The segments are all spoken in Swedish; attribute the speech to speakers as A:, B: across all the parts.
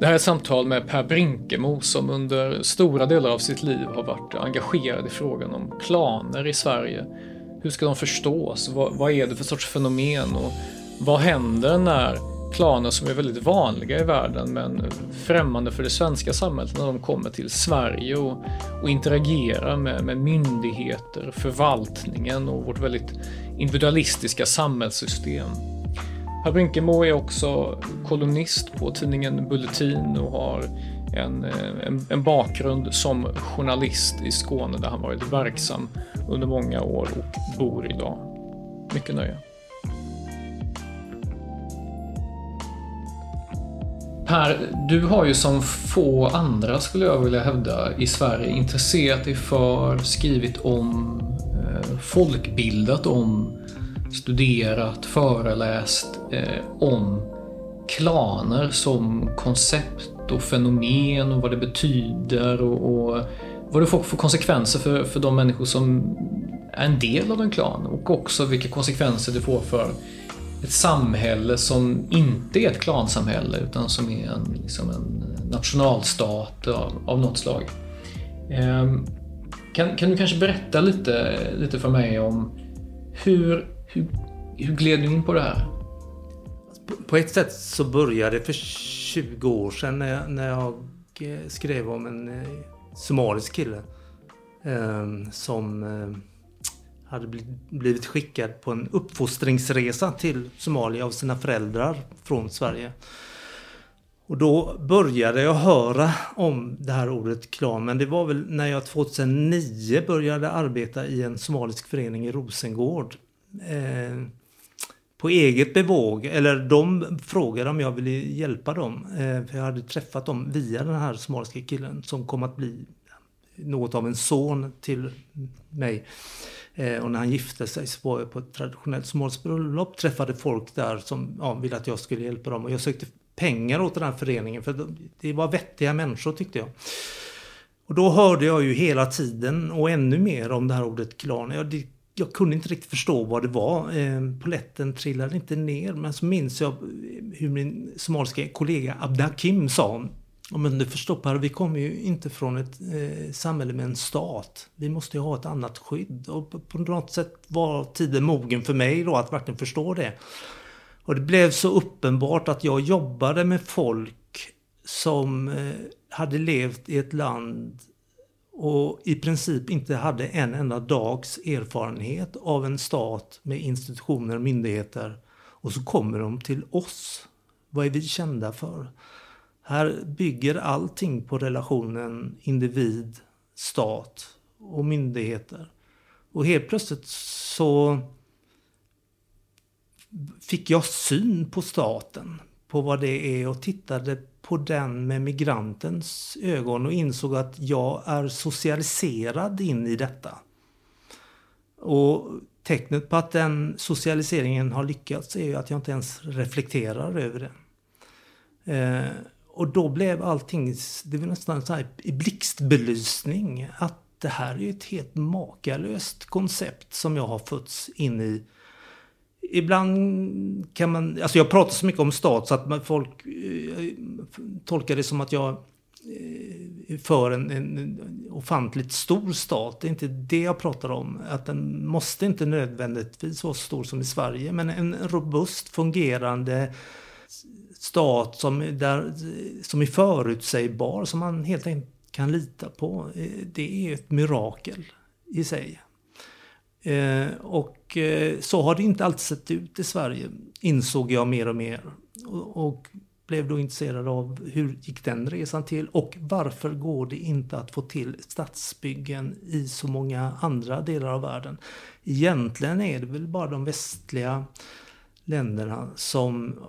A: Det här är ett samtal med Per Brinkemo som under stora delar av sitt liv har varit engagerad i frågan om klaner i Sverige. Hur ska de förstås? Vad, vad är det för sorts fenomen? Och vad händer när klaner som är väldigt vanliga i världen men främmande för det svenska samhället när de kommer till Sverige och, och interagerar med, med myndigheter, förvaltningen och vårt väldigt individualistiska samhällssystem. Per Brinkemo är också kolumnist på tidningen Bulletin och har en, eh, en, en, bakgrund som journalist i Skåne där han varit verksam under många år och bor idag. Mycket nöje. Per, du har ju som få andra skulle jag vilja hävda i Sverige intresserat dig för, skrivit om, eh, folkbildat om studerat, föreläst eh, om klaner som koncept och fenomen och vad det betyder och, och vad det får för konsekvenser för, för de människor som är en del av en klan och också vilka konsekvenser det får för ett samhälle som inte är ett klansamhälle utan som är en, liksom en nationalstat av, av något slag. Eh, kan, kan du kanske berätta lite, lite för mig om hur hur, hur gled du in på det här?
B: På ett sätt så började det för 20 år sedan när jag, när jag eh, skrev om en eh, somalisk kille. Eh, som eh, hade blivit skickad på en uppfostringsresa till Somalia av sina föräldrar från Sverige. Och då började jag höra om det här ordet klan, men det var väl när jag 2009 började arbeta i en somalisk förening i Rosengård eh, på eget bevåg, eller de frågade om jag ville hjälpa dem. Eh, för jag hade träffat dem via den här somaliska killen som kom att bli något av en son till mig. Eh, och när han gifte sig så var jag på ett traditionellt somaliskt bröllop, träffade folk där som ja, ville att jag skulle hjälpa dem. Och jag sökte pengar åt den här föreningen för det var vettiga människor tyckte jag. Och då hörde jag ju hela tiden och ännu mer om det här ordet klan. Ja, det jag kunde inte riktigt förstå vad det var. Eh, poletten trillade inte ner. Men så minns jag eh, hur min somaliska kollega Abdakim sa men du förstår Per, vi kommer ju inte från ett eh, samhälle med en stat. Vi måste ju ha ett annat skydd. Och på, på något sätt var tiden mogen för mig då att verkligen förstå det. Och det blev så uppenbart att jag jobbade med folk som eh, hade levt i ett land och i princip inte hade en enda dags erfarenhet av en stat med institutioner och myndigheter. Och så kommer de till oss. Vad är vi kända för? Här bygger allting på relationen individ, stat och myndigheter. Och helt plötsligt så fick jag syn på staten, på vad det är och tittade på den med migrantens ögon och insåg att jag är socialiserad in i detta. Och tecknet på att den socialiseringen har lyckats är ju att jag inte ens reflekterar över det. Eh, och då blev allting, det var nästan så här i blixtbelysning, att det här är ju ett helt makalöst koncept som jag har fötts in i Ibland kan man, alltså jag pratar så mycket om stat så att folk eh, tolkar det som att jag eh, för en, en ofantligt stor stat. Det är inte det jag pratar om. Att den måste inte nödvändigtvis vara så stor som i Sverige. Men en robust, fungerande stat som, där, som är förutsägbar, som man helt enkelt kan lita på. Eh, det är ett mirakel i sig. Eh, och eh, så har det inte alltid sett ut i Sverige, insåg jag mer och mer. Och, och blev då intresserad av hur gick den resan till och varför går det inte att få till stadsbyggen i så många andra delar av världen? Egentligen är det väl bara de västliga länderna som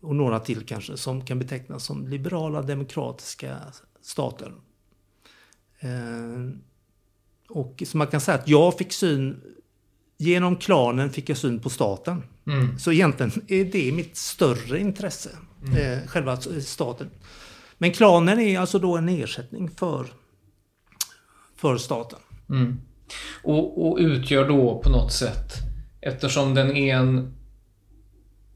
B: och några till kanske, som kan betecknas som liberala demokratiska stater. Eh, och så man kan säga att jag fick syn, genom klanen fick jag syn på staten. Mm. Så egentligen är det mitt större intresse, mm. eh, själva staten. Men klanen är alltså då en ersättning för, för staten.
A: Mm. Och, och, utgör då på något sätt, eftersom den är en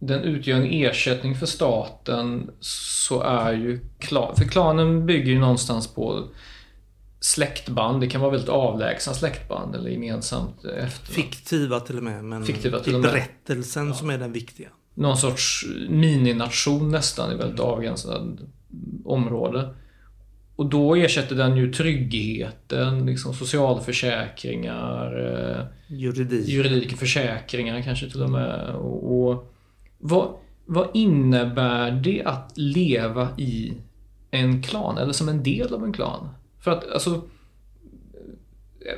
A: den utgör en ersättning för staten så är ju klan, för klanen bygger ju någonstans på släktband. Det kan vara väldigt avlägsna släktband eller gemensamt efter.
B: Fiktiva till och med. Men Fiktiva till och med. berättelsen ja. som är den viktiga.
A: Någon sorts minination nästan i väldigt avgränsat område. Och då ersätter den ju tryggheten, liksom socialförsäkringar,
B: eh, juridik,
A: juridik försäkringar kanske till och med. Och, och vad, vad innebär det att leva i en klan eller som en del av en klan? För att alltså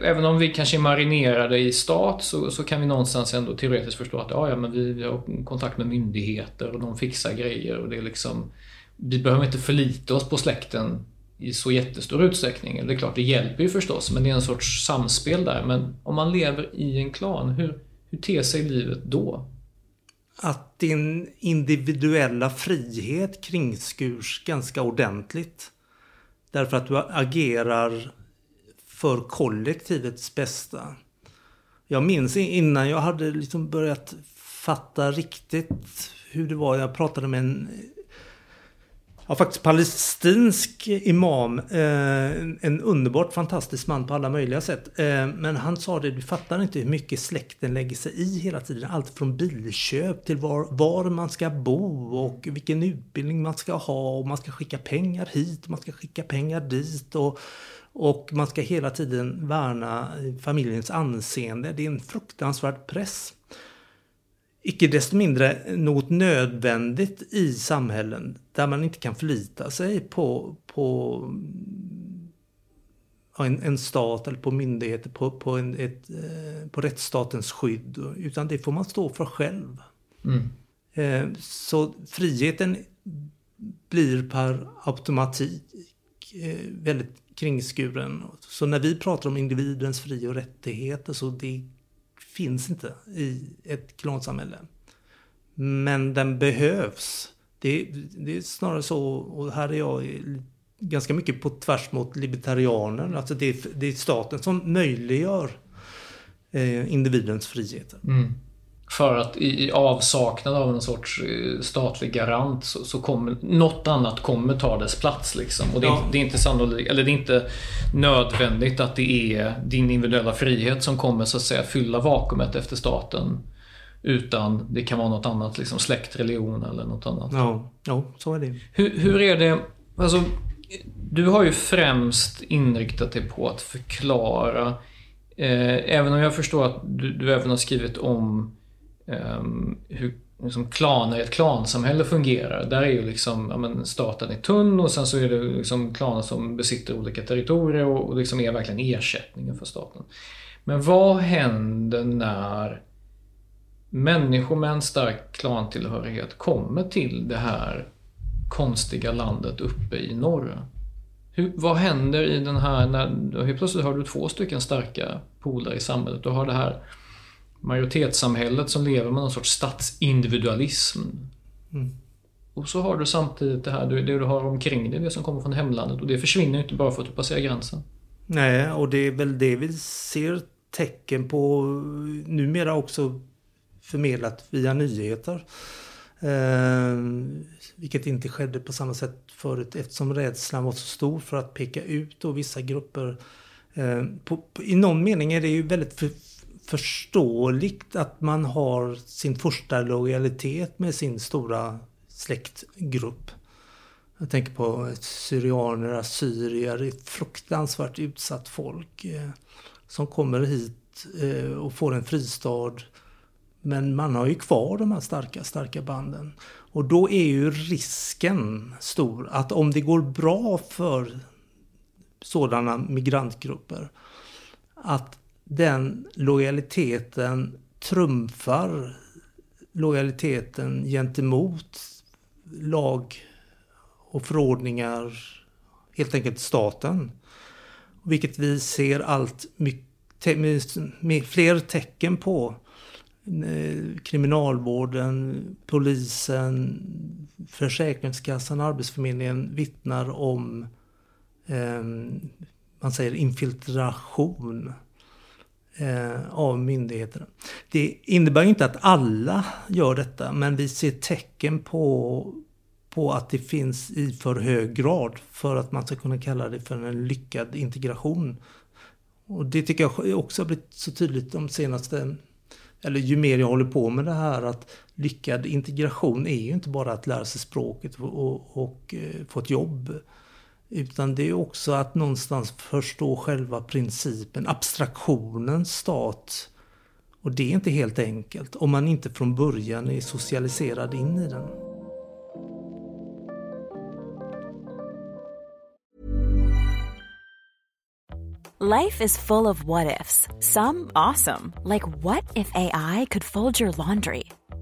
A: Även om vi kanske är marinerade i stat så, så kan vi någonstans ändå teoretiskt förstå att ja, ja, men vi, vi har kontakt med myndigheter och de fixar grejer och det är liksom Vi behöver inte förlita oss på släkten i så jättestor utsträckning. Det är klart, det hjälper ju förstås, men det är en sorts samspel där. Men om man lever i en klan, hur, hur ter sig livet då?
B: Att din individuella frihet kringskurs ganska ordentligt. Därför att du agerar för kollektivets bästa. Jag minns innan jag hade liksom börjat fatta riktigt hur det var. Jag pratade med en Ja, faktiskt palestinsk imam. Eh, en underbart fantastisk man på alla möjliga sätt. Eh, men han sa det, du fattar inte hur mycket släkten lägger sig i hela tiden. Allt från bilköp till var, var man ska bo och vilken utbildning man ska ha. Och man ska skicka pengar hit, man ska skicka pengar dit. Och, och man ska hela tiden värna familjens anseende. Det är en fruktansvärd press icke desto mindre något nödvändigt i samhällen där man inte kan förlita sig på, på en, en stat eller på myndigheter, på, på, en, ett, eh, på rättsstatens skydd. Utan det får man stå för själv. Mm. Eh, så friheten blir per automatik eh, väldigt kringskuren. Så när vi pratar om individens fri och rättigheter så det finns inte i ett klansamhälle. Men den behövs. Det, det, är snarare så, och här är jag ganska mycket på tvärs mot libertarianen, Alltså det, det är staten som möjliggör eh, individens friheter. Mm.
A: För att i, avsaknad av en sorts eh, statlig garant så, så kommer något annat kommer ta dess plats. Liksom. Och det, ja. är, det är inte sannolikt, eller det är inte nödvändigt att det är din individuella frihet som kommer så att säga fylla vakuumet efter staten. Utan det kan vara något annat, liksom släkt, religion eller något annat.
B: Ja, ja så är det.
A: Hur, hur är det, alltså, du har ju främst inriktat dig på att förklara, eh, även om jag förstår att du, du även har skrivit om um, hur liksom klaner i ett klansamhälle fungerar. Där är ju liksom, ja, men staten är tunn och sen så är det liksom klaner som besitter olika territorier och, och liksom är verkligen ersättningen för staten. Men vad händer när människor med en stark klantillhörighet kommer till det här konstiga landet uppe i norr? Hur, vad händer i den här, när helt plötsligt har du två stycken starka polare i samhället. Du har det här majoritetssamhället som lever med någon sorts statsindividualism. Mm. Och så har du samtidigt det här det du har omkring dig, det som kommer från hemlandet. Och det försvinner inte bara för att du passerar gränsen.
B: Nej, och det är väl det vi ser tecken på numera också förmedlat via nyheter. Eh, vilket inte skedde på samma sätt förut eftersom rädslan var så stor för att peka ut då vissa grupper. Eh, på, på, I någon mening är det ju väldigt för, förståeligt att man har sin första lojalitet med sin stora släktgrupp. Jag tänker på syrianer, assyrier, fruktansvärt utsatt folk eh, som kommer hit eh, och får en fristad. Men man har ju kvar de här starka, starka banden. Och då är ju risken stor att om det går bra för sådana migrantgrupper att den lojaliteten trumfar lojaliteten gentemot lag och förordningar, helt enkelt staten. Vilket vi ser allt mycket, med fler tecken på. Eh, kriminalvården, polisen, Försäkringskassan, Arbetsförmedlingen vittnar om eh, man säger infiltration eh, av myndigheterna. Det innebär inte att alla gör detta men vi ser tecken på, på att det finns i för hög grad för att man ska kunna kalla det för en lyckad integration. Och det tycker jag också har blivit så tydligt de senaste eller ju mer jag håller på med det här att lyckad integration är ju inte bara att lära sig språket och, och, och eh, få ett jobb. Utan det är också att någonstans förstå själva principen, abstraktionen stat. Och det är inte helt enkelt om man inte från början är socialiserad in i den.
C: Life is full of what ifs. Some awesome, like what if AI could fold your laundry?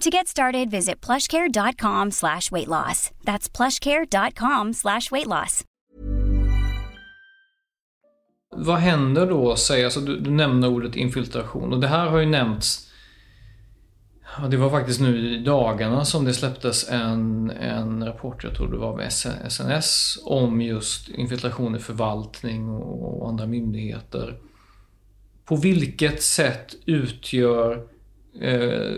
D: To get started, visit plushcare.com slash weight loss. That's plushcare.com slash weight loss.
A: Vad händer då, säg, alltså du, du nämner ordet infiltration och det här har ju nämnts Ja, det var faktiskt nu i dagarna som det släpptes en, en rapport, jag tror det var med SNS, om just infiltration i förvaltning och, och andra myndigheter. På vilket sätt utgör eh,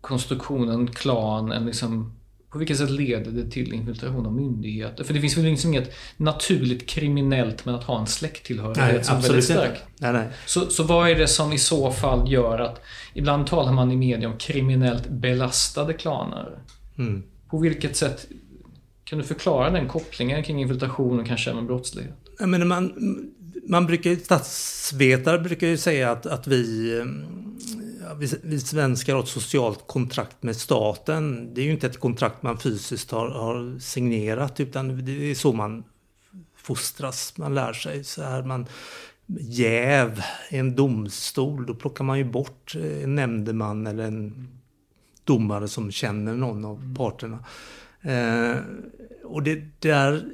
A: konstruktionen klan en liksom på vilket sätt leder det till infiltration av myndigheter? För det finns väl liksom inget naturligt kriminellt med att ha en släkttillhörighet
B: nej,
A: som är väldigt stark.
B: Nej, nej.
A: Så, så vad är det som i så fall gör att ibland talar man i media om kriminellt belastade klaner.
B: Mm.
A: På vilket sätt kan du förklara den kopplingen kring infiltration och kanske även brottslighet?
B: Jag menar, man, man brukar, statsvetare brukar ju säga att, att vi vi, vi svenskar har ett socialt kontrakt med staten. Det är ju inte ett kontrakt man fysiskt har, har signerat utan det är så man fostras. Man lär sig så här. Man, jäv i en domstol, då plockar man ju bort en nämndeman eller en domare som känner någon av parterna. Eh, och det där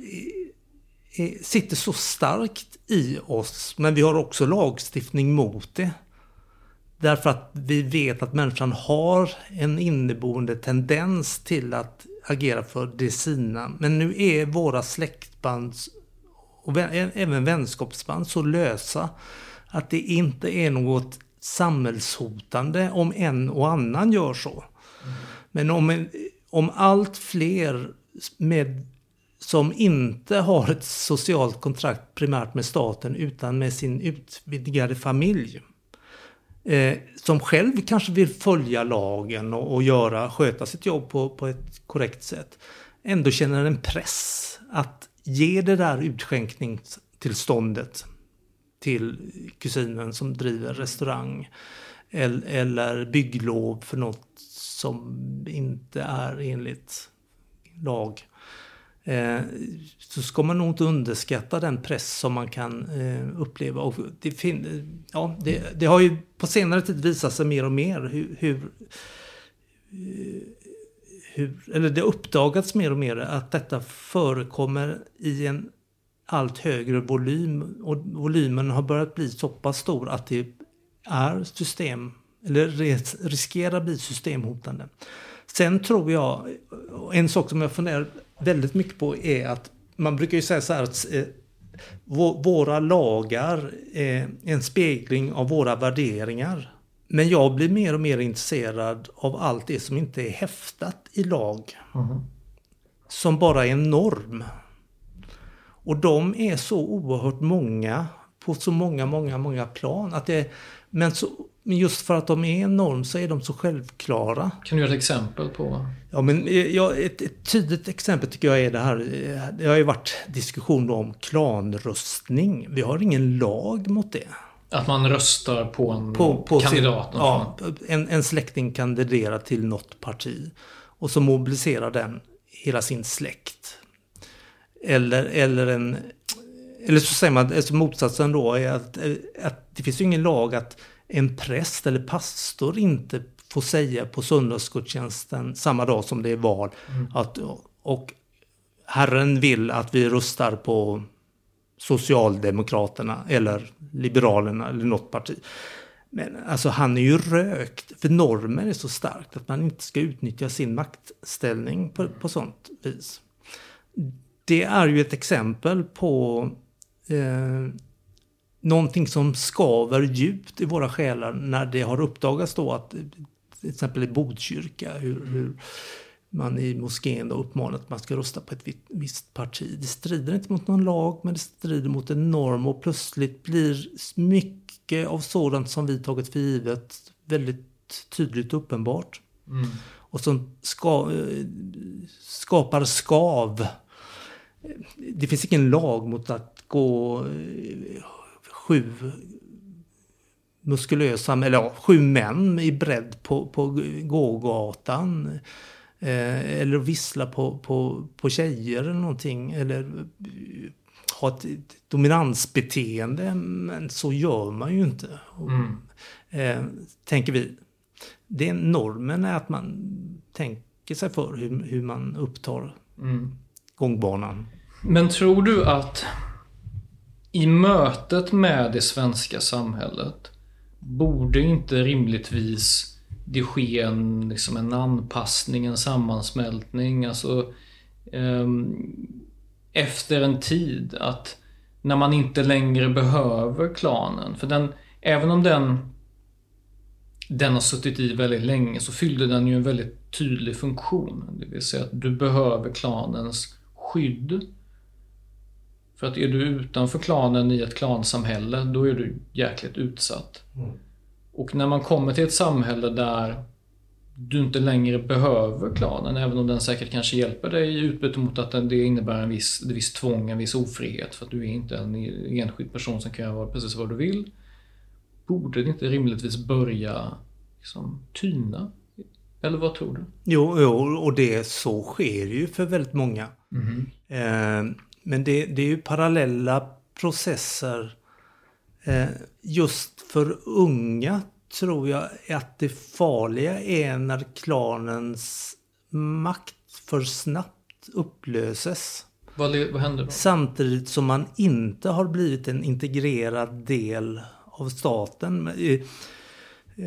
B: sitter så starkt i oss, men vi har också lagstiftning mot det. Därför att vi vet att människan har en inneboende tendens till att agera för det sina. Men nu är våra släktband och även vänskapsband så lösa att det inte är något samhällshotande om en och annan gör så. Men om, en, om allt fler med, som inte har ett socialt kontrakt primärt med staten utan med sin utvidgade familj. Eh, som själv kanske vill följa lagen och, och göra, sköta sitt jobb på, på ett korrekt sätt. Ändå känner en press att ge det där utskänkningstillståndet till kusinen som driver restaurang. Eller bygglov för något som inte är enligt lag. Eh, så ska man nog inte underskatta den press som man kan eh, uppleva. Och det, fin- ja, det, det, har ju på senare tid visat sig mer och mer hur, hur, hur eller det har uppdagats mer och mer att detta förekommer i en allt högre volym och volymen har börjat bli så pass stor att det är system eller riskerar bli systemhotande. Sen tror jag, en sak som jag funderar väldigt mycket på är att man brukar ju säga så här att eh, våra lagar är en spegling av våra värderingar. Men jag blir mer och mer intresserad av allt det som inte är häftat i lag. Mm. Som bara är en norm. Och de är så oerhört många på så många, många, många plan. Att det, men, så, men just för att de är en norm så är de så självklara.
A: Kan du ge ett exempel på?
B: Ja, men eh, ja, ett, ett tydligt exempel tycker jag är det här. Eh, det har ju varit diskussion om klanröstning. Vi har ingen lag mot det.
A: Att man röstar på en på, på kandidat?
B: Sin, ja, en, en släkting kandiderar till något parti. Och så mobiliserar den hela sin släkt. Eller, eller en... Eller så säger man, alltså motsatsen då är att, att det finns ju ingen lag att en präst eller pastor inte får säga på söndagsgudstjänsten samma dag som det är val. Mm. Att, och Herren vill att vi röstar på Socialdemokraterna eller Liberalerna eller något parti. Men alltså han är ju rökt, för normen är så starkt att man inte ska utnyttja sin maktställning på, på sånt vis. Det är ju ett exempel på eh, någonting som skaver djupt i våra själar när det har uppdagats då att till exempel i Botkyrka hur, hur man i moskén då uppmanar att man ska rösta på ett visst parti. Det strider inte mot någon lag men det strider mot en norm och plötsligt blir mycket av sådant som vi tagit för givet väldigt tydligt och uppenbart. Mm. Och som ska, skapar skav. Det finns ingen lag mot att gå sju muskulösa, eller ja, sju män i bredd på, på gågatan. Eh, eller vissla på, på, på tjejer eller någonting. Eller ha ett, ett dominansbeteende. Men så gör man ju inte. Mm. Eh, tänker vi. Det normen är att man tänker sig för hur, hur man upptar mm. gångbanan.
A: Men tror du att i mötet med det svenska samhället borde inte rimligtvis det ske en, liksom en anpassning, en sammansmältning. Alltså, eh, efter en tid att när man inte längre behöver klanen. För den, även om den, den har suttit i väldigt länge så fyllde den ju en väldigt tydlig funktion. Det vill säga att du behöver klanens skydd. För att är du utanför klanen i ett klansamhälle, då är du jäkligt utsatt. Mm. Och när man kommer till ett samhälle där du inte längre behöver klanen, även om den säkert kanske hjälper dig i utbyte mot att det innebär en viss, ett visst tvång, en viss ofrihet. För att du är inte en enskild person som kan göra precis vad du vill. Borde det inte rimligtvis börja liksom, tyna? Eller vad tror du?
B: Jo, jo och det så sker ju för väldigt många. Mm. Eh, men det, det är ju parallella processer. Eh, just för unga tror jag att det farliga är när klanens makt för snabbt upplöses.
A: Vad, vad händer då?
B: Samtidigt som man inte har blivit en integrerad del av staten. Eh,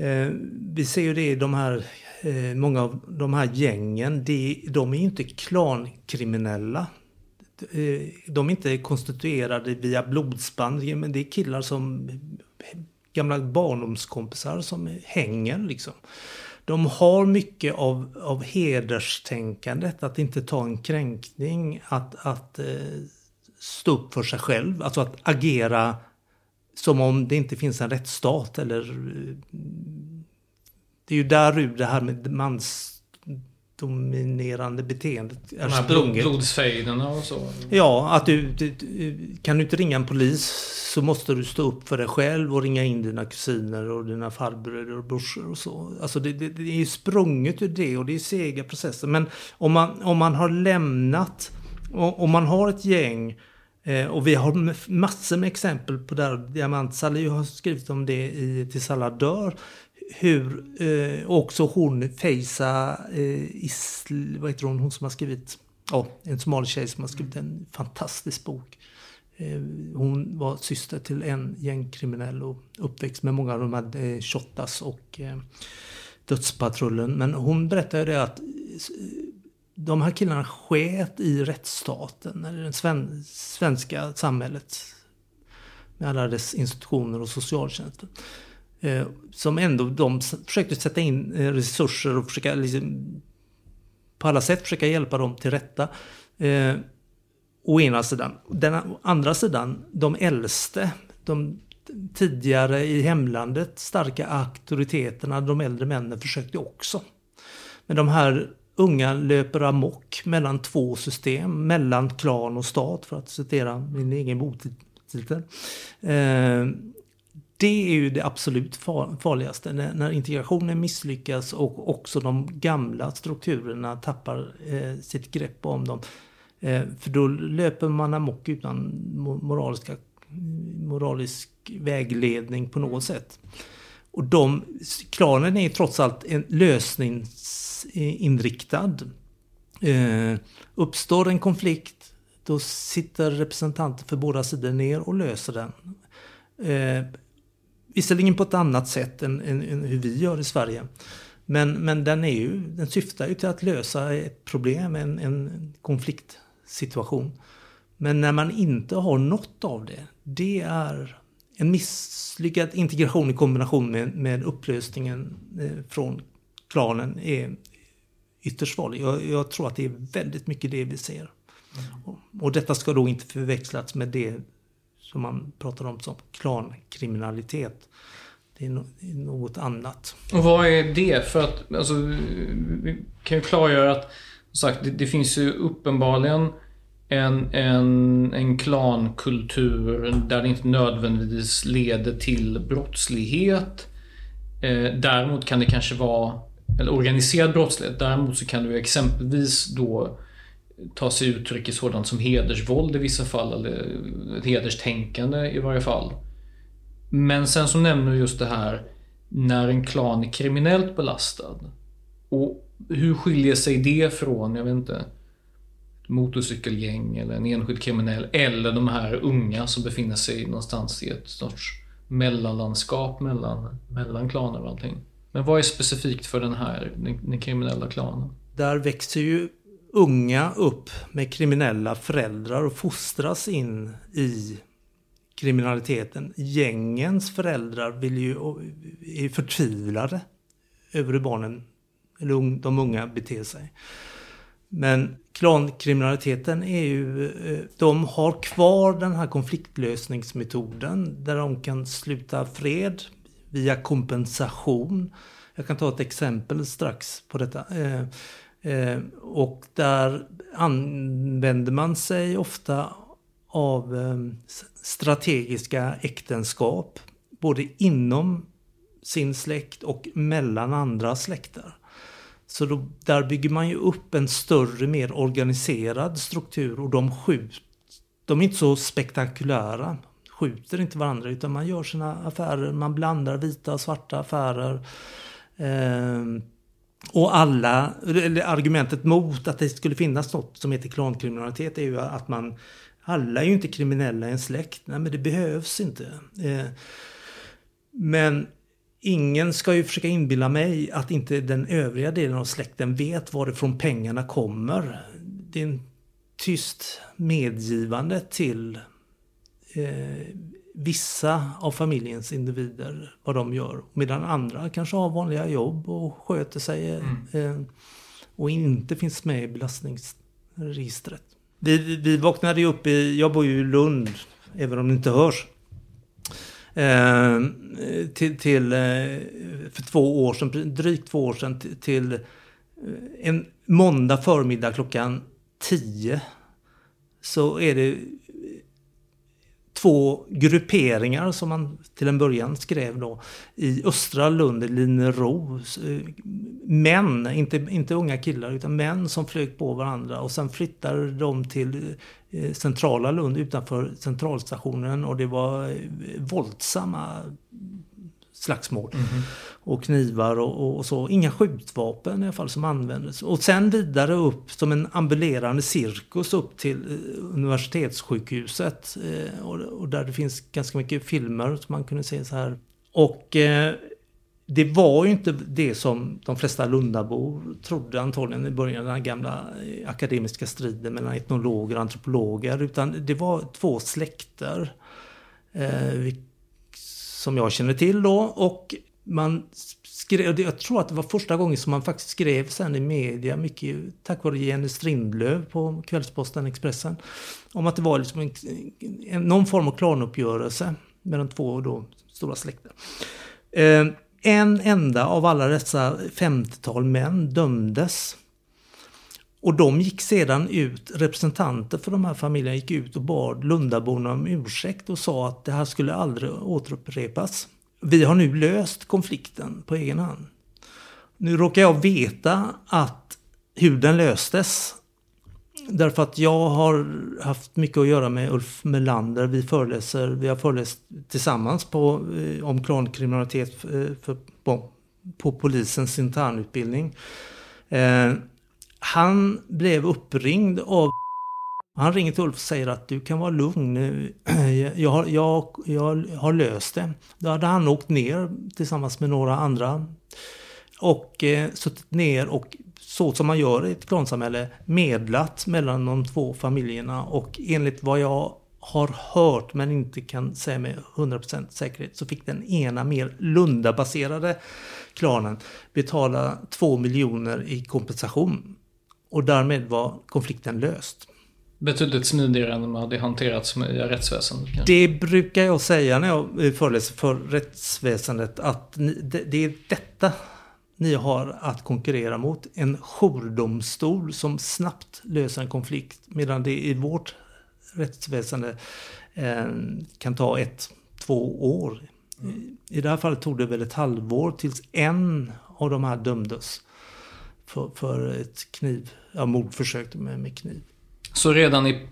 B: eh, vi ser ju det i de här, många av de här gängen, de är ju inte klankriminella. Eh, de är inte konstituerade via blodsband, men det är killar som gamla barndomskompisar som hänger liksom. De har mycket av, av hederstänkandet, att inte ta en kränkning, att, att eh, stå upp för sig själv, alltså att agera som om det inte finns en rättsstat eller... Eh, det är ju därur det här med mansdominerande beteendet är
A: här
B: sprunget.
A: blodsfejderna och så.
B: Ja, att du, du, kan du inte ringa en polis så måste du stå upp för dig själv och ringa in dina kusiner och dina farbröder och brorsor och så. Alltså det, det, det är ju sprunget ur det och det är sega processer. Men om man, om man har lämnat, om man har ett gäng eh, och vi har massor med exempel på där Diamant Salih har skrivit om det i Tills alla dör. Hur eh, också hon Feyza eh, Isl, vad heter hon, hon som har skrivit ja, en somalisk tjej som har skrivit en fantastisk bok. Eh, Hon var syster till en gängkriminell och uppväxt med många av de här eh, Shottaz och eh, Dödspatrullen. Men hon berättade det att eh, de här killarna sket i rättsstaten, eller det sven, svenska samhället. Med alla dess institutioner och socialtjänsten. Eh, som ändå de försökte sätta in eh, resurser och försöka liksom, på alla sätt försöka hjälpa dem till rätta. Eh, å ena sidan. Den andra sidan, de äldste, de tidigare i hemlandet starka auktoriteterna, de äldre männen försökte också. Men de här unga löper amok mellan två system, mellan klan och stat för att citera min egen boktitel. Eh, det är ju det absolut farligaste. När, när integrationen misslyckas och också de gamla strukturerna tappar eh, sitt grepp om dem. Eh, för då löper man amok utan moraliska, moralisk vägledning på något sätt. Och de, klanen är trots allt en lösningsinriktad. Eh, uppstår en konflikt, då sitter representanter för båda sidor ner och löser den. Eh, visserligen på ett annat sätt än, än, än hur vi gör i Sverige. Men, men den, är ju, den syftar ju till att lösa ett problem, en, en konfliktsituation. Men när man inte har något av det, det är en misslyckad integration i kombination med, med upplösningen eh, från klanen är ytterst farlig. Jag, jag tror att det är väldigt mycket det vi ser. Och, och detta ska då inte förväxlas med det som man pratar om som klankriminalitet. Det är, något annat.
A: Och vad är det? För att, alltså, vi kan ju klargöra att, som sagt, det, det finns ju uppenbarligen en, en, en klankultur där det inte nödvändigtvis leder till brottslighet. Eh, däremot kan det kanske vara, eller organiserad brottslighet, däremot så kan det ju exempelvis då ta sig uttryck i sådant som hedersvåld i vissa fall, eller ett hederstänkande i varje fall. Men sen så nämner du just det här när en klan är kriminellt belastad. Och hur skiljer sig det från, jag vet inte, ett motorcykelgäng eller en enskild kriminell eller de här unga som befinner sig någonstans i ett sorts mellanlandskap mellan, mellan klaner och allting. Men vad är specifikt för den här, den, den kriminella klanen?
B: Där växer ju unga upp med kriminella föräldrar och fostras in i kriminaliteten. Gängens föräldrar vill ju, är förtvivlade över hur barnen, eller de unga beter sig. Men klankriminaliteten är ju, eh, de har kvar den här konfliktlösningsmetoden där de kan sluta fred via kompensation. Jag kan ta ett exempel strax på detta. Eh, Eh, Och där använder man sig ofta av eh, strategiska äktenskap. Både inom sin släkt och mellan andra släkter. Så då, där bygger man ju upp en större, mer organiserad struktur och de skjuter. De är inte så spektakulära. Skjuter inte varandra utan man gör sina affärer, man blandar vita och svarta affärer. Eh, och alla, eller argumentet mot att det skulle finnas något som heter klankriminalitet är ju att man alla är ju inte kriminella i en släkt. Nej men det behövs inte. Eh, men ingen ska ju försöka inbilla mig att inte den övriga delen av släkten vet varifrån pengarna kommer. Det är en tyst medgivande till eh, vissa av familjens individer vad de gör. Medan andra kanske har vanliga jobb och sköter sig mm. och inte finns med i belastningsregistret. Vi, vi vaknade ju upp i, jag bor ju i Lund, även om det inte hörs. Eh, till, till, eh, för två år sedan, drygt två år sedan, till, till eh, en måndag förmiddag klockan 10 så är det två grupperingar som man till en början skrev då i östra Lund, i Linero. Eh, män, inte, inte unga killar, utan män som flög på varandra och sen flyttade de till eh, centrala Lund utanför centralstationen och det var eh, våldsamma slagsmål. Mm -hmm. Och knivar och, och, så. Inga skjutvapen i alla fall som användes. Och sen vidare upp som en ambulerande cirkus upp till eh, universitetssjukhuset. Eh, och, och, där det finns ganska mycket filmer som man kunde se så här. Och eh, det var ju inte det som de flesta Lundabor trodde antagligen i början, den här gamla akademiska striden mellan etnologer och antropologer. Utan det var två släkter. Eh, som jag känner till då. Och man skrev, jag tror att det var första gången som man faktiskt skrev sen i media, mycket tack vare Jenny Strindlöv på Kvällsposten Expressen, om att det var liksom en, en, någon form av klanuppgörelse mellan två då stora släkter. Eh, en enda av alla dessa 50-tal män dömdes och de gick sedan ut, representanter för de här familjerna gick ut och bad Lundaborna om ursäkt och sa att det här skulle aldrig återupprepas. Vi har nu löst konflikten på egen hand. Nu råkar jag veta att hur den löstes. Därför att jag har haft mycket att göra med Ulf Melander. Vi föreläser, vi har föreläst tillsammans på, eh, om klankriminalitet för, för, på, på polisens internutbildning. Eh, han blev uppringd av han ringer till Ulf och säger att du kan vara lugn. Jag har, jag, jag har löst det. Då hade han åkt ner tillsammans med några andra. Och eh, suttit ner och så som man gör i ett klansamhälle medlat mellan de två familjerna. Och enligt vad jag har hört men inte kan säga med 100% säkerhet så fick den ena mer Lundabaserade klanen betala 2 miljoner i kompensation och därmed var konflikten löst.
A: Betydligt smidigare än man hade hanterats med rättsväsendet?
B: Kanske. Det brukar jag säga när jag föreläser för rättsväsendet att det är detta ni har att konkurrera mot. En jourdomstol som snabbt löser en konflikt medan det i vårt rättsväsende eh, kan ta ett, två år. I det här fallet tog det väl ett halvår tills en av de här dömdes för, för ett kniv, ja, mordförsök med, med kniv.
A: Så redan i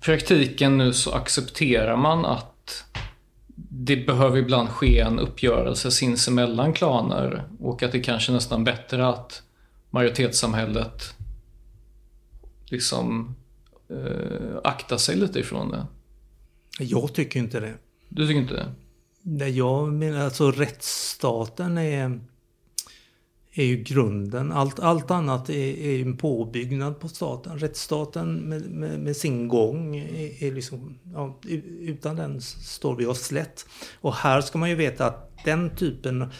A: praktiken nu så accepterar man att det behöver ibland ske en uppgörelse sinsemellan klaner och att det kanske är nästan bättre att majoritetssamhället liksom eh, aktar sig lite ifrån det.
B: Jag tycker inte det.
A: Du tycker inte det?
B: Nej, jag menar alltså rättsstaten är är ju grunden. Allt, allt annat är, är en påbyggnad på staten. Rättsstaten med, med, med sin gång är, är liksom, ja, utan den står vi oss slätt. Och här ska man ju veta att den typen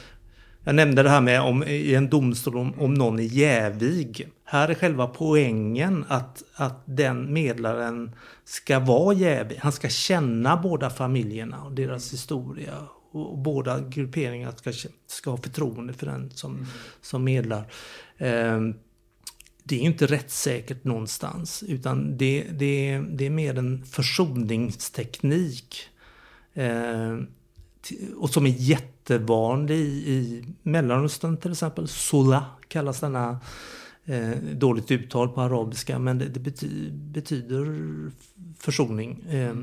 B: jag nämnde det här med om, i en domstol om, om någon är jävig. Här är själva poängen att, att den medlaren ska vara jävig. Han ska känna båda familjerna och deras historia och, båda grupperingarna ska, ska ha förtroende för den som, mm. som medlar. Eh, det är inte rättssäkert någonstans utan det, det, det är mer en försoningsteknik. Eh, och som är jättevanlig i, i Mellanöstern till exempel. Sola kallas denna eh, dåligt uttal på arabiska men det, det bety, betyder försoning. Eh, Eh,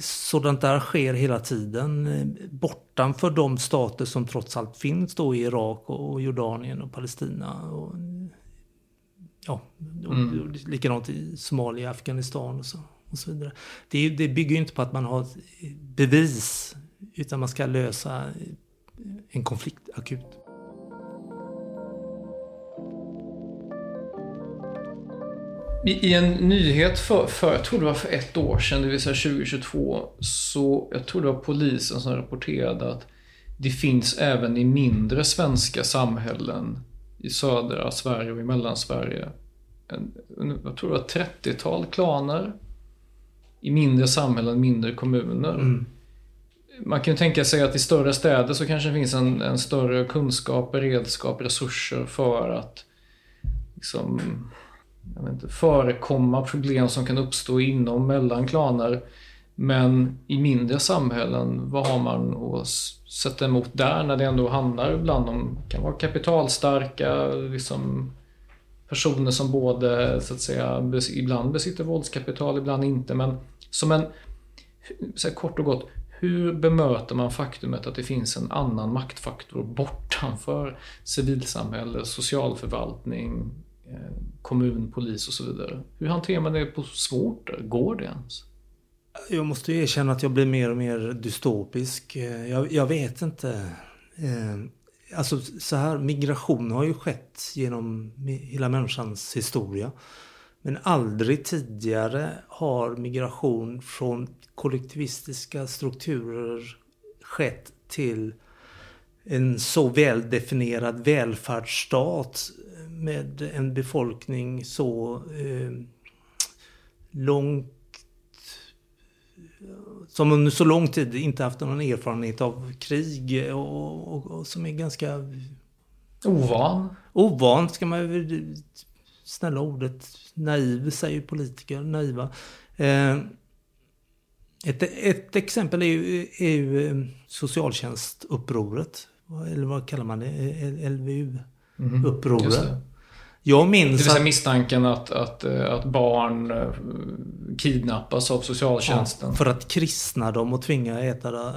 B: sådant där sker hela tiden eh, bortanför de stater som trots allt finns då i Irak och Jordanien och Palestina. Och, ja, mm. likadant i Somalia, Afghanistan och så, och så vidare. Det, det bygger ju inte på att man har bevis utan man ska lösa en konflikt akut.
A: I, en nyhet för, för, jag tror det var för ett år sedan, det vill säga 2022, så jag tror det var polisen som rapporterade att det finns även i mindre svenska samhällen i södra Sverige och i Mellansverige. En, jag tror det var 30-tal klaner i mindre samhällen, mindre kommuner. Mm. Man kan ju tänka sig att i större städer så kanske det finns en, en större kunskap, beredskap, resurser för att liksom, jag vet inte, förekomma problem som kan uppstå inom mellan klaner. Men i mindre samhällen, vad har man att sätta emot där när det ändå handlar bland de kan vara kapitalstarka liksom, personer som både så att säga ibland besitter våldskapital, ibland inte. Men som en, så här, kort och gott, hur bemöter man faktumet att det finns en annan maktfaktor bortanför civilsamhälle, socialförvaltning, Eh, kommun, polis och så vidare? Hur hanterar man det på svårt? Går det ens?
B: Jag måste erkänna att jag blir mer och mer dystopisk. Eh, jag, jag vet inte. Eh, alltså så här, migration har ju skett genom hela människans historia. Men aldrig tidigare har migration från kollektivistiska strukturer skett till en så väldefinierad välfärdsstat med en befolkning så eh, långt som under så lång tid inte haft någon erfarenhet av krig och, och, och som är ganska...
A: Ovan?
B: Ovan ska man snälla ordet naiv säger politiker, naiva. Eh, ett, ett exempel är ju, är ju eh, socialtjänstupproret. Eller vad kallar man det? LVU-upproret. Mm, jag minns...
A: Det vill säga misstanken att, att, eh, att barn eh, kidnappas av socialtjänsten. Ja,
B: för att kristna dem och tvinga äta,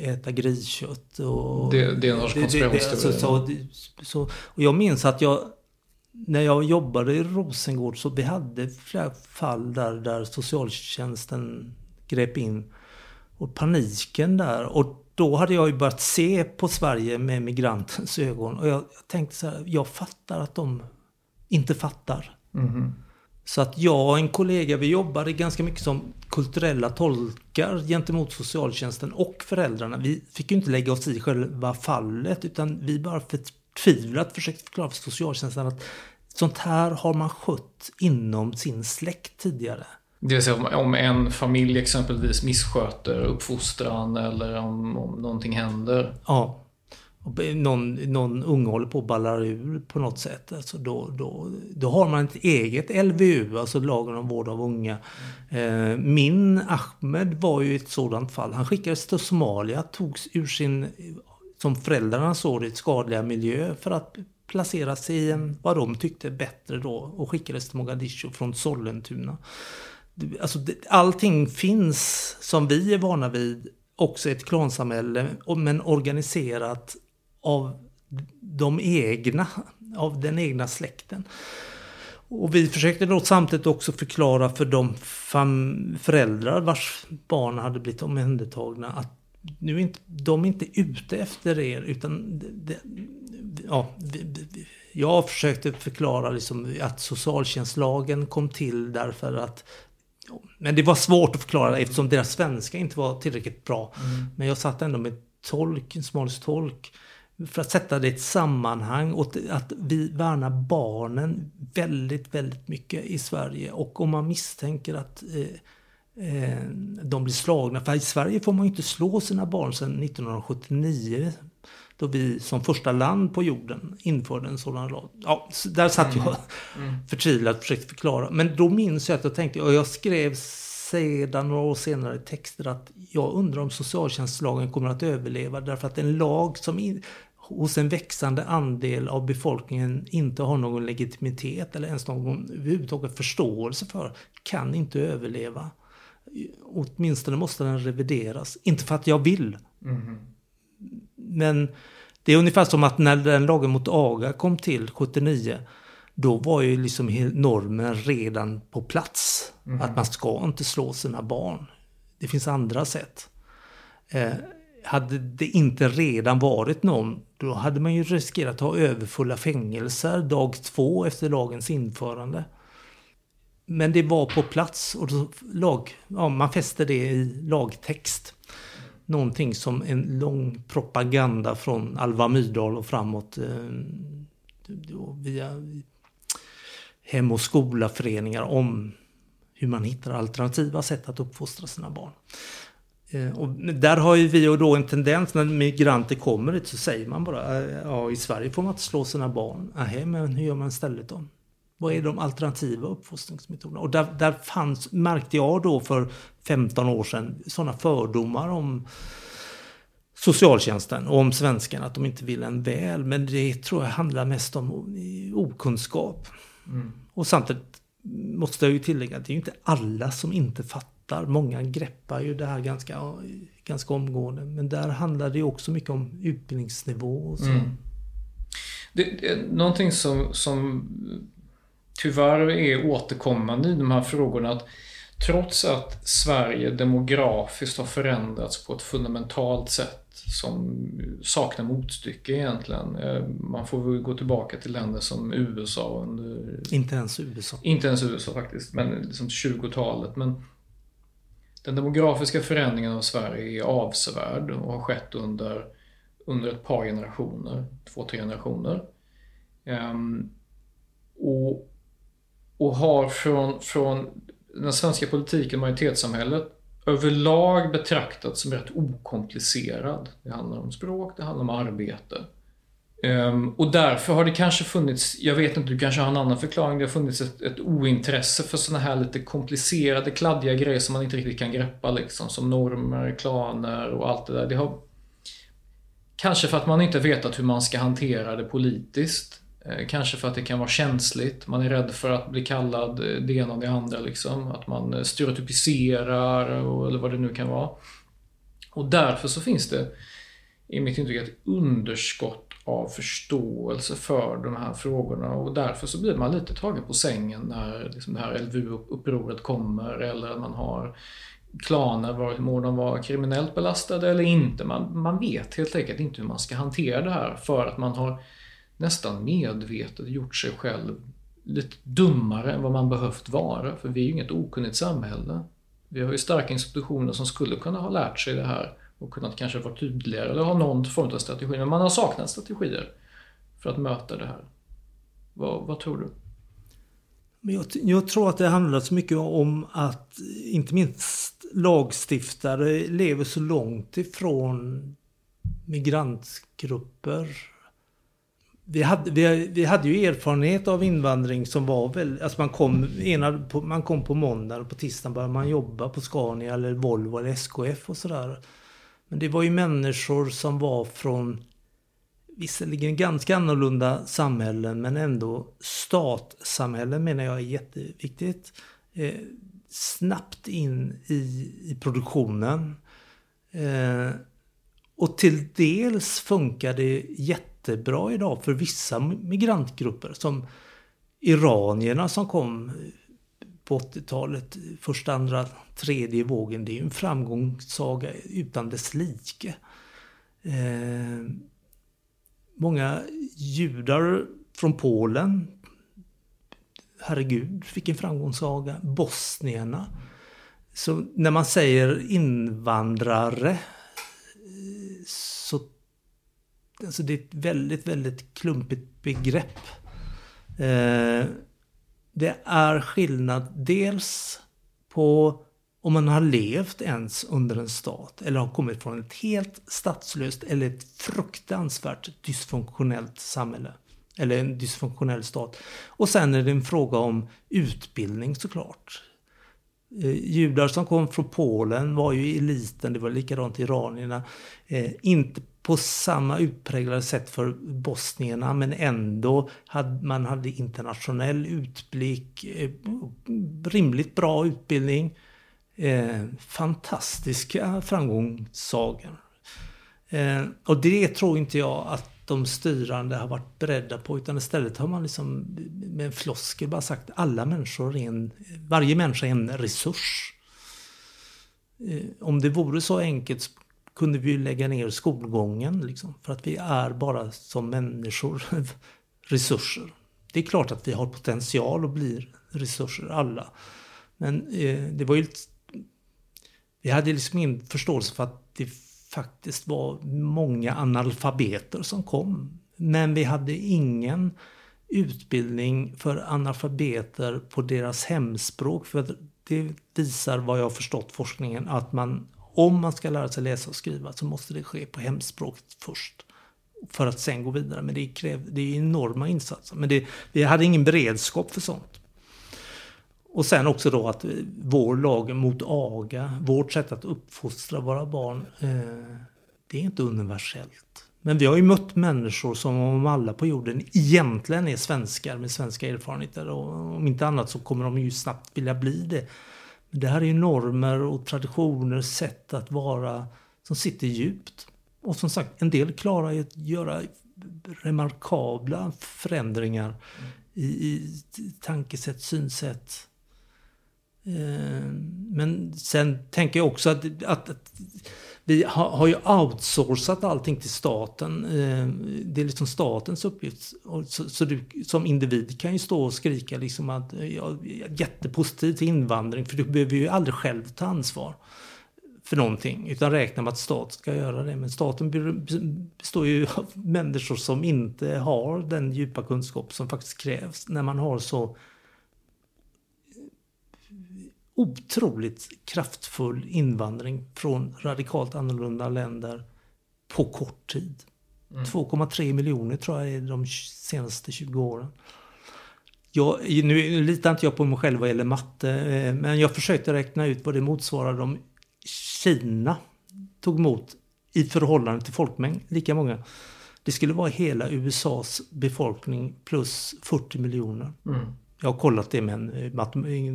B: äta griskött. Och,
A: det, det är en sorts konspirationsteori.
B: Så, så, så, och jag minns att jag när jag jobbade i Rosengård så vi hade flera fall där, där socialtjänsten grep in. Och paniken där. Och då hade jag ju börjat se på Sverige med migrantens ögon. Och jag, tänkte så här, jag fattar att de inte fattar. Mm. Så att jag och en kollega, vi jobbade ganska mycket som kulturella tolkar gentemot socialtjänsten och föräldrarna. Vi fick ju inte lägga oss i själva fallet utan vi bara förtvivlat försökte förklara för socialtjänsten att sånt här har man skött inom sin släkt tidigare.
A: Det vill säga om en familj exempelvis missköter uppfostran eller om, om någonting händer.
B: Ja. Någon, någon unge håller på att ballar ur på något sätt. Alltså då, då, då har man ett eget LVU, alltså lagen om vård av unga. Eh, min Ahmed var ju ett sådant fall. Han skickades till Somalia, togs ur sin, som föräldrarna såg det, skadliga miljö för att placeras i en, vad de tyckte bättre då och skickades till Mogadishu från Sollentuna. Alltså, allting finns som vi är vana vid också ett klansamhälle men organiserat av de egna, av den egna släkten. Och vi försökte då samtidigt också förklara för de föräldrar vars barn hade blivit omhändertagna att nu är inte, de är inte ute efter er utan det, ja, jag försökte förklara liksom att socialtjänstlagen kom till därför att men det var svårt att förklara eftersom deras svenska inte var tillräckligt bra. Mm. Men jag satt ändå med tolk, en somalisk tolk. För att sätta det i ett sammanhang och att vi värnar barnen väldigt, väldigt mycket i Sverige. Och om man misstänker att eh, eh, de blir slagna. För i Sverige får man ju inte slå sina barn sedan 1979 då vi som första land på jorden införde en sådan lag. Ja, där satt jag mm. mm. förtvivlat och försökte förklara. Men då minns jag att jag tänkte, och jag skrev sedan några år senare texter att jag undrar om socialtjänstlagen kommer att överleva därför att en lag som in, hos en växande andel av befolkningen inte har någon legitimitet eller ens någon överhuvudtaget förståelse för kan inte överleva. Åtminstone måste den revideras. Inte för att jag vill. Mm. Men det är ungefär som att när den lagen mot aga kom till 79 då var ju liksom normen redan på plats. Mm. Att man ska inte slå sina barn. Det finns andra sätt. Eh, hade det inte redan varit någon, då hade man ju riskerat att ha överfulla fängelser dag två efter lagens införande. men det var på plats och lag, ja, man fäste det i lagtext. Någonting som en lång propaganda från Alva Myrdal och framåt eh, via hem och skolaföreningar om hur man hittar alternativa sätt att uppfostra sina barn. Eh, och där har ju vi då en tendens när migranter kommer hit så säger man bara eh, ja i Sverige får man inte slå sina barn. Nej men hur gör man istället då? Vad är de alternativa uppfostringsmetoderna? Och där, där fanns, märkte jag då för 15 år sedan sådana fördomar om socialtjänsten och om svenskarna, att de inte vill en väl. Men det tror jag handlar mest om okunskap. Mm. Och samtidigt måste jag ju tillägga att det är ju inte alla som inte fattar. Många greppar ju det här ganska, ganska omgående. Men där handlar det också mycket om utbildningsnivå och så. Mm.
A: Det, det, någonting som, som tyvärr är återkommande i de här frågorna att trots att Sverige demografiskt har förändrats på ett fundamentalt sätt som saknar motstycke egentligen. Eh, man får gå tillbaka till länder som USA under...
B: Inte ens USA.
A: Inte ens USA faktiskt, men liksom 20-talet. Men den demografiska förändringen av Sverige är avsevärd och har skett under, under ett par generationer, två, tre generationer. Um, och, och har från, från den svenska politiken, majoritetssamhället, överlag betraktats som rätt okomplicerad. Det handlar om språk, det handlar om arbete. Um, och därför har det kanske funnits, jag vet inte, du kanske har en annan förklaring, det har funnits ett, ett ointresse för sådana här lite komplicerade, kladdiga grejer som man inte riktigt kan greppa liksom, som normer, klaner och allt det där. Det har, kanske för att man inte vetat hur man ska hantera det politiskt. Eh, kanske för att det kan vara känsligt. Man är rädd för att bli kallad eh, det ena och det andra. Liksom. Att man eh, stereotypiserar eller vad det nu kan vara. Och därför så finns det i mitt intryck ett underskott av förståelse för de här frågorna och därför så blir man lite tagen på sängen när liksom det här LVU-upproret kommer eller att man har klaner, var, må de vara kriminellt belastade eller inte. Man, man vet helt enkelt inte hur man ska hantera det här för att man har nästan medvetet gjort sig själv lite dummare än vad man behövt vara. För vi är ju inget okunnigt samhälle. Vi har ju starka institutioner som skulle kunna ha lärt sig det här och kunnat kanske vara tydligare eller ha någon form av strategi. Men man har saknat strategier för att möta det här. Vad, vad tror du?
B: Jag, jag, tror att det handlar så mycket om att inte minst lagstiftare lever så långt ifrån migrantgrupper vi hade, vi, vi hade ju erfarenhet av invandring som var väl, alltså man kom, ena, på, man kom på måndag och på tisdagen började man jobba på Scania eller Volvo eller SKF och sådär. Men det var ju människor som var från visserligen ganska annorlunda samhällen men ändå statsamhällen menar jag är jätteviktigt. Eh, snabbt in i, i produktionen. Eh, och till dels funkar det jätte jättebra idag för vissa migrantgrupper som iranierna som kom eh, på 80-talet, första, andra, tredje vågen. Det är ju en framgångssaga utan dess like. Eh, många judar från Polen. Herregud, vilken framgångssaga. Bosnierna. Så när man säger invandrare alltså det är ett väldigt, väldigt klumpigt begrepp. Eh, det är skillnad dels på om man har levt ens under en stat eller har kommit från ett helt statslöst eller ett fruktansvärt dysfunktionellt samhälle. Eller en dysfunktionell stat. Och sen är det en fråga om utbildning såklart. Eh, judar som kom från Polen var ju eliten, det var likadant iranierna. Eh, inte på samma utpräglade sätt för bosnierna men ändå hade man hade internationell utblick, eh, rimligt bra utbildning, eh, fantastiska framgångssagor. Eh, och det tror inte jag att de styrande har varit beredda på utan istället har man liksom med en floskel bara sagt alla människor är en, varje människa är en resurs. Eh, om det vore så enkelt kunde vi lägga ner skolgången. Liksom, för att vi är bara som människor resurser. Det är klart att vi har potential att bli resurser, alla. Men eh, det var ju... Vi hade liksom ingen förståelse för att det faktiskt var många analfabeter som kom. Men vi hade ingen utbildning för analfabeter på deras hemspråk. För det visar vad jag har förstått forskningen att man om man ska lära sig läsa och skriva så måste det ske på hemspråket först. För att sen gå vidare. Men det, kräver, det är enorma insatser. Men det, vi hade ingen beredskap för sånt. Och sen också då att vår lag mot aga, vårt sätt att uppfostra våra barn, eh, det är inte universellt. Men vi har ju mött människor som om alla på jorden egentligen är svenskar med svenska erfarenheter. Och om inte annat så kommer de ju snabbt vilja bli det. Men det här är ju normer och traditioner, sätt att vara som sitter djupt. Och som sagt, en del klarar ju att göra remarkabla förändringar mm. i, i tankesätt, synsätt. Eh, men sen tänker jag också att, att, att vi har, har, ju outsourcat allting till staten. Eh, det är liksom statens uppgift. Så, så, du som individ kan ju stå och skrika liksom att eh, jag är jättepositiv till invandring för du behöver ju aldrig själv ta ansvar för någonting utan räkna med att staten ska göra det. Men staten består ju av människor som inte har den djupa kunskap som faktiskt krävs när man har så otroligt kraftfull invandring från radikalt annorlunda länder på kort tid. Mm. 2,3 miljoner tror jag är de senaste 20 åren. Jag, nu litar inte jag på mig själv vad gäller matte, eh, men jag försökte räkna ut vad det motsvarade om Kina tog emot i förhållande till folkmängd lika många. Det skulle vara hela USAs befolkning plus 40 miljoner. Mm. Jag har kollat det med en,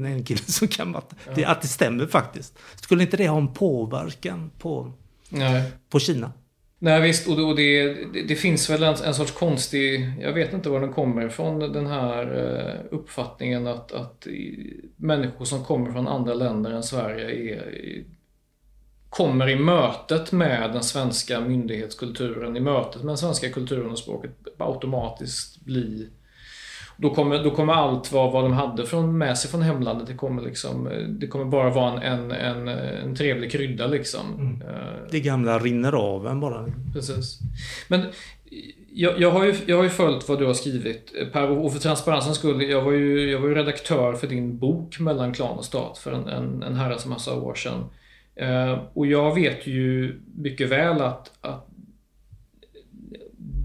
B: eh, en kille som kan matte. Det, att det stämmer faktiskt. Skulle inte det ha en påverkan på, Nej. på Kina?
A: Nej visst, och det, det, det finns väl en, en, sorts konstig, jag vet inte var den kommer ifrån, den här eh, uppfattningen att, att människor som kommer från andra länder än Sverige är, kommer i mötet med den svenska myndighetskulturen, i mötet med den svenska kulturen och språket automatiskt bli då kommer, då kommer allt vad, vad de hade från, med sig från hemlandet, det kommer, liksom, det kommer bara vara en, en, en trevlig krydda liksom. Mm.
B: Eh, det gamla rinner av en bara.
A: Precis. Men jag, jag, har ju, jag har ju följt vad du har skrivit Per och för transparensens skull, jag var ju, jag var ju redaktör för din bok Mellan klan och stat för en, en, en herrans massa år sedan. Eh, och jag vet ju mycket väl att, att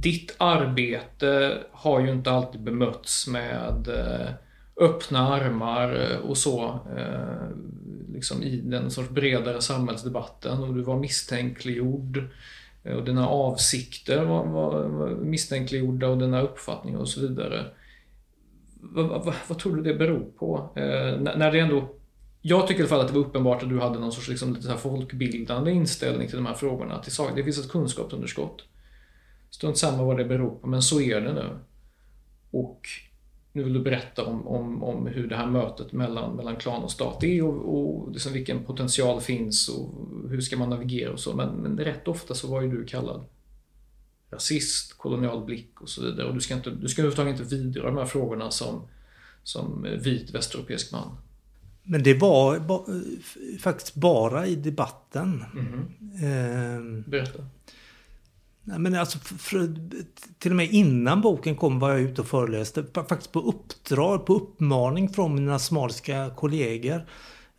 A: ditt arbete har ju inte alltid bemötts med eh, öppna armar eh, och så. Eh, liksom i den sorts bredare samhällsdebatten och du var misstänkliggjord. Och dina avsikter var, var, var misstänkliggjorda och dina uppfattningar och så vidare. Vad, vad, vad tror du det beror på? när det ändå jag tycker i alla fall att det var uppenbart att du hade någon sorts liksom, lite så folkbildande inställning till de här frågorna. Till det finns ett kunskapsunderskott. Strunt samma vad det beror på, men så är det nu. Och nu vill du berätta om, om, om hur det här mötet mellan, mellan klan och stat är och, och liksom vilken potential finns och hur ska man navigera och så. Men, men rätt ofta så var ju du kallad rasist, kolonial blick och så vidare. Och du ska, inte, du ska överhuvudtaget inte vidröra de här frågorna som, som vit västeuropeisk man.
B: Men det var ba, faktiskt bara i debatten. Mm
A: -hmm. eh, Berätta.
B: Nej, men alltså, för, till och med innan boken kom var jag ute och föreläste. Faktiskt på uppdrag, på uppmaning från mina somaliska kollegor.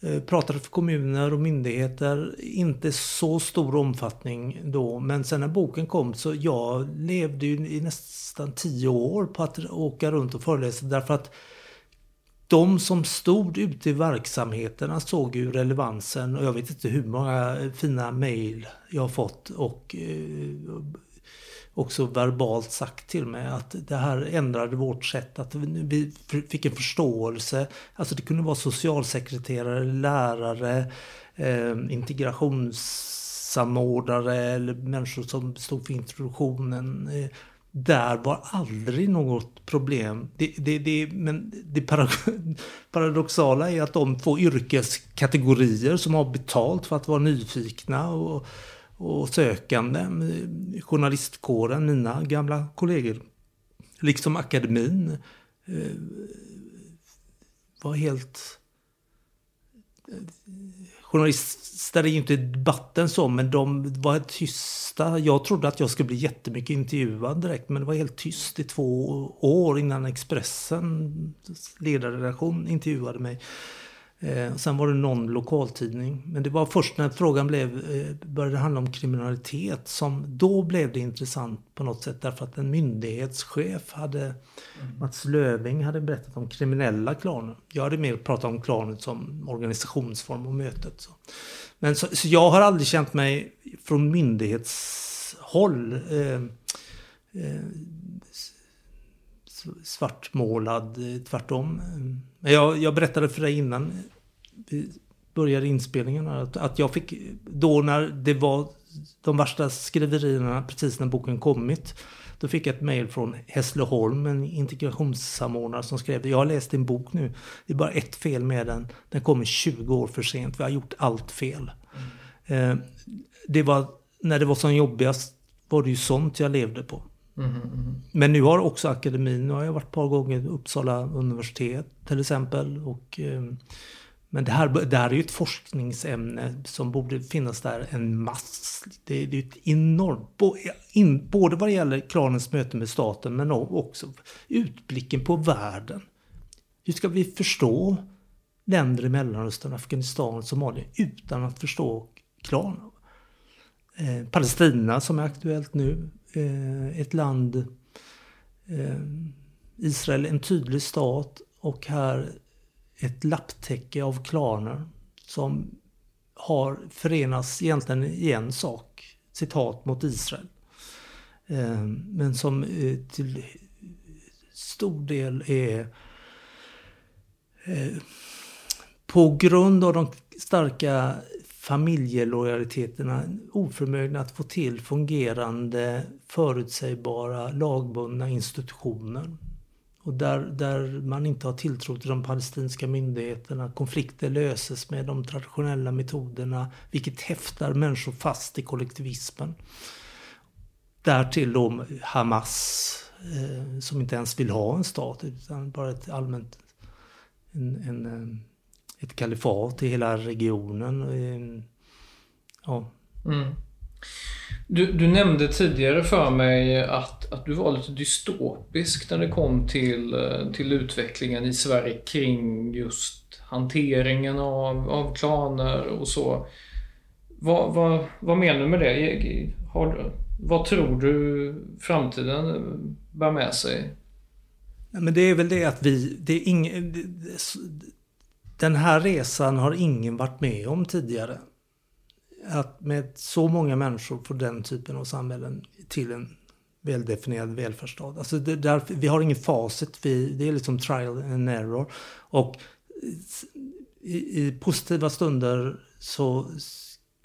B: Eh, pratade för kommuner och myndigheter. Inte så stor omfattning då. Men sen när boken kom så jag levde ju i nästan tio år på att åka runt och föreläsa. Därför att de som stod ute i verksamheterna såg ju relevansen och jag vet inte hur många fina mejl jag har fått och eh, också verbalt sagt till mig att det här ändrade vårt sätt att vi fick en förståelse. Alltså det kunde vara socialsekreterare, lärare, eh, integrationssamordnare eller människor som stod för introduktionen. Eh, där var aldrig något problem. Det, det, det, men det paradoxala är att de två yrkeskategorier som har betalt för att vara nyfikna och, och sökande, journalistkåren, mina gamla kollegor, liksom akademin, eh, var helt... Eh, Journalister är ju inte debatten så, men de var tysta. Jag trodde att jag skulle bli jättemycket intervjuad direkt, men det var helt tyst i två år innan Expressen ledarredaktion intervjuade mig. Eh, sen var det någon lokaltidning. Men det var först när frågan blev, eh, började handla om kriminalitet som då blev det intressant på något sätt. Därför att en myndighetschef hade, mm. Mats Löving hade berättat om kriminella klaner. Jag hade mer pratat om klanet som organisationsform och mötet. Så. Men så, så jag har aldrig känt mig från myndighetshåll eh, eh, svartmålad, tvärtom. Jag, jag berättade för dig innan vi började inspelningen att, att jag fick, då när det var de värsta skriverierna precis när boken kommit, då fick jag ett mejl från Hässleholm, en integrationssamordnare som skrev Jag har läst din bok nu. Det är bara ett fel med den. Den kommer 20 år för sent. Vi har gjort allt fel. Mm. Eh, det var, när det var som jobbigast var det ju sånt jag levde på. Mm, Men nu har också akademin, nu har jag varit ett par gånger Uppsala universitet till exempel. Och, eh, men det här, det här är ju ett forskningsämne som borde finnas där en mass. Det, det är ett enormt, både vad det gäller klanens möte med staten men också utblicken på världen. Hur ska vi förstå länder i Mellanöstern, Afghanistan, Somalia utan att förstå klanen? Eh, Palestina som är aktuellt nu, Eh, ett land, eh, Israel en tydlig stat och här ett lapptäcke av klaner som har förenas egentligen i en sak, citat mot Israel. Eh, men som eh, till stor del är eh, på grund av de starka familjelojaliteterna oförmögna att få till fungerande, förutsägbara, lagbundna institutioner. Och där, där man inte har tilltro till de palestinska myndigheterna. Konflikter löses med de traditionella metoderna, vilket häftar människor fast i kollektivismen. Därtill då Hamas, eh, som inte ens vill ha en stat, utan bara ett allmänt en, en, eh, ett kalifat i hela regionen. Eh, ja.
A: Mm. Du, du, nämnde tidigare för mig att, att du var lite dystopisk när det kom till, eh, till utvecklingen i Sverige kring just hanteringen av, av klaner och så. Vad, vad, vad menar du med det? Har, vad tror du framtiden bär med sig?
B: Men det är väl det att vi... Det är ing, den här resan har ingen varit med om tidigare att med så många människor få den typen av samhällen till en väldefinierad välfärdsstat. Alltså det, där, vi har ingen facit, vi, det är liksom trial and error. Och i, i positiva stunder så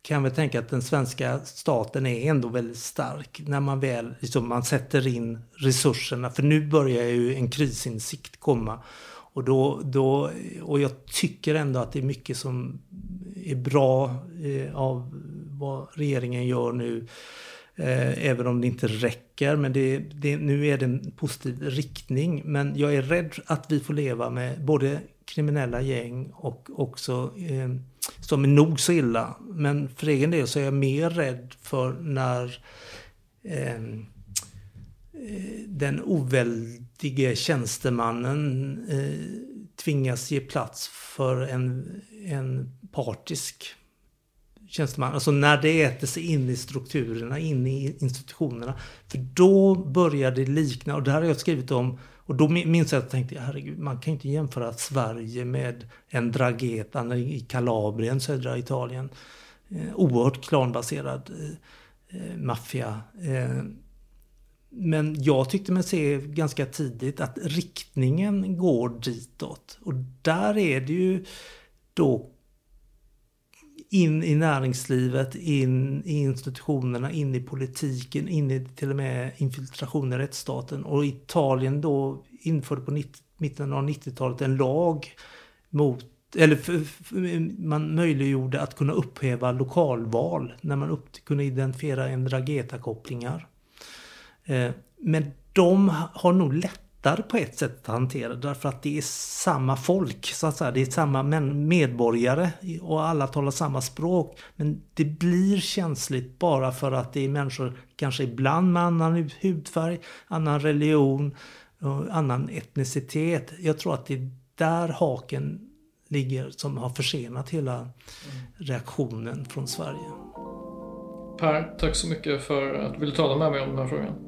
B: kan vi tänka att den svenska staten är ändå väldigt stark när man väl liksom, man sätter in resurserna. För nu börjar ju en krisinsikt komma. Och, då, då, och jag tycker ändå att det är mycket som är bra eh, av vad regeringen gör nu. Eh, även om det inte räcker. Men det, det, nu är det en positiv riktning. Men jag är rädd att vi får leva med både kriminella gäng och också eh, som är nog så illa. Men för egen del så är jag mer rädd för när eh, den oväldige tjänstemannen eh, tvingas ge plats för en, en partisk tjänsteman. Alltså när det äter sig in i strukturerna, in i institutionerna. För då börjar det likna, och det här har jag skrivit om, och då minns jag att jag tänkte, herregud, man kan ju inte jämföra Sverige med en drageta i Kalabrien, södra Italien. Eh, oerhört klanbaserad eh, eh maffia. Eh, men jag tyckte mig se ganska tidigt att riktningen går ditåt. Och där är det ju då in i näringslivet, in i institutionerna, in i politiken, in i till och med infiltration i rättsstaten. Och Italien då införde på 90, mitten av 90-talet en lag mot eller för, för, man möjliggjorde att kunna upphäva lokalval när man upp, kunde identifiera en Drageta-kopplingar. Eh, men de har nog lättare på ett sätt att hantera därför att det är samma folk, så att säga. Det är samma medborgare och alla talar samma språk. Men det blir känsligt bara för att det är människor, kanske ibland med annan hudfärg, annan religion, annan etnicitet. Jag tror att det är där haken ligger som har försenat hela reaktionen från Sverige.
A: Per, tack så mycket för att du ville tala med mig om den här frågan.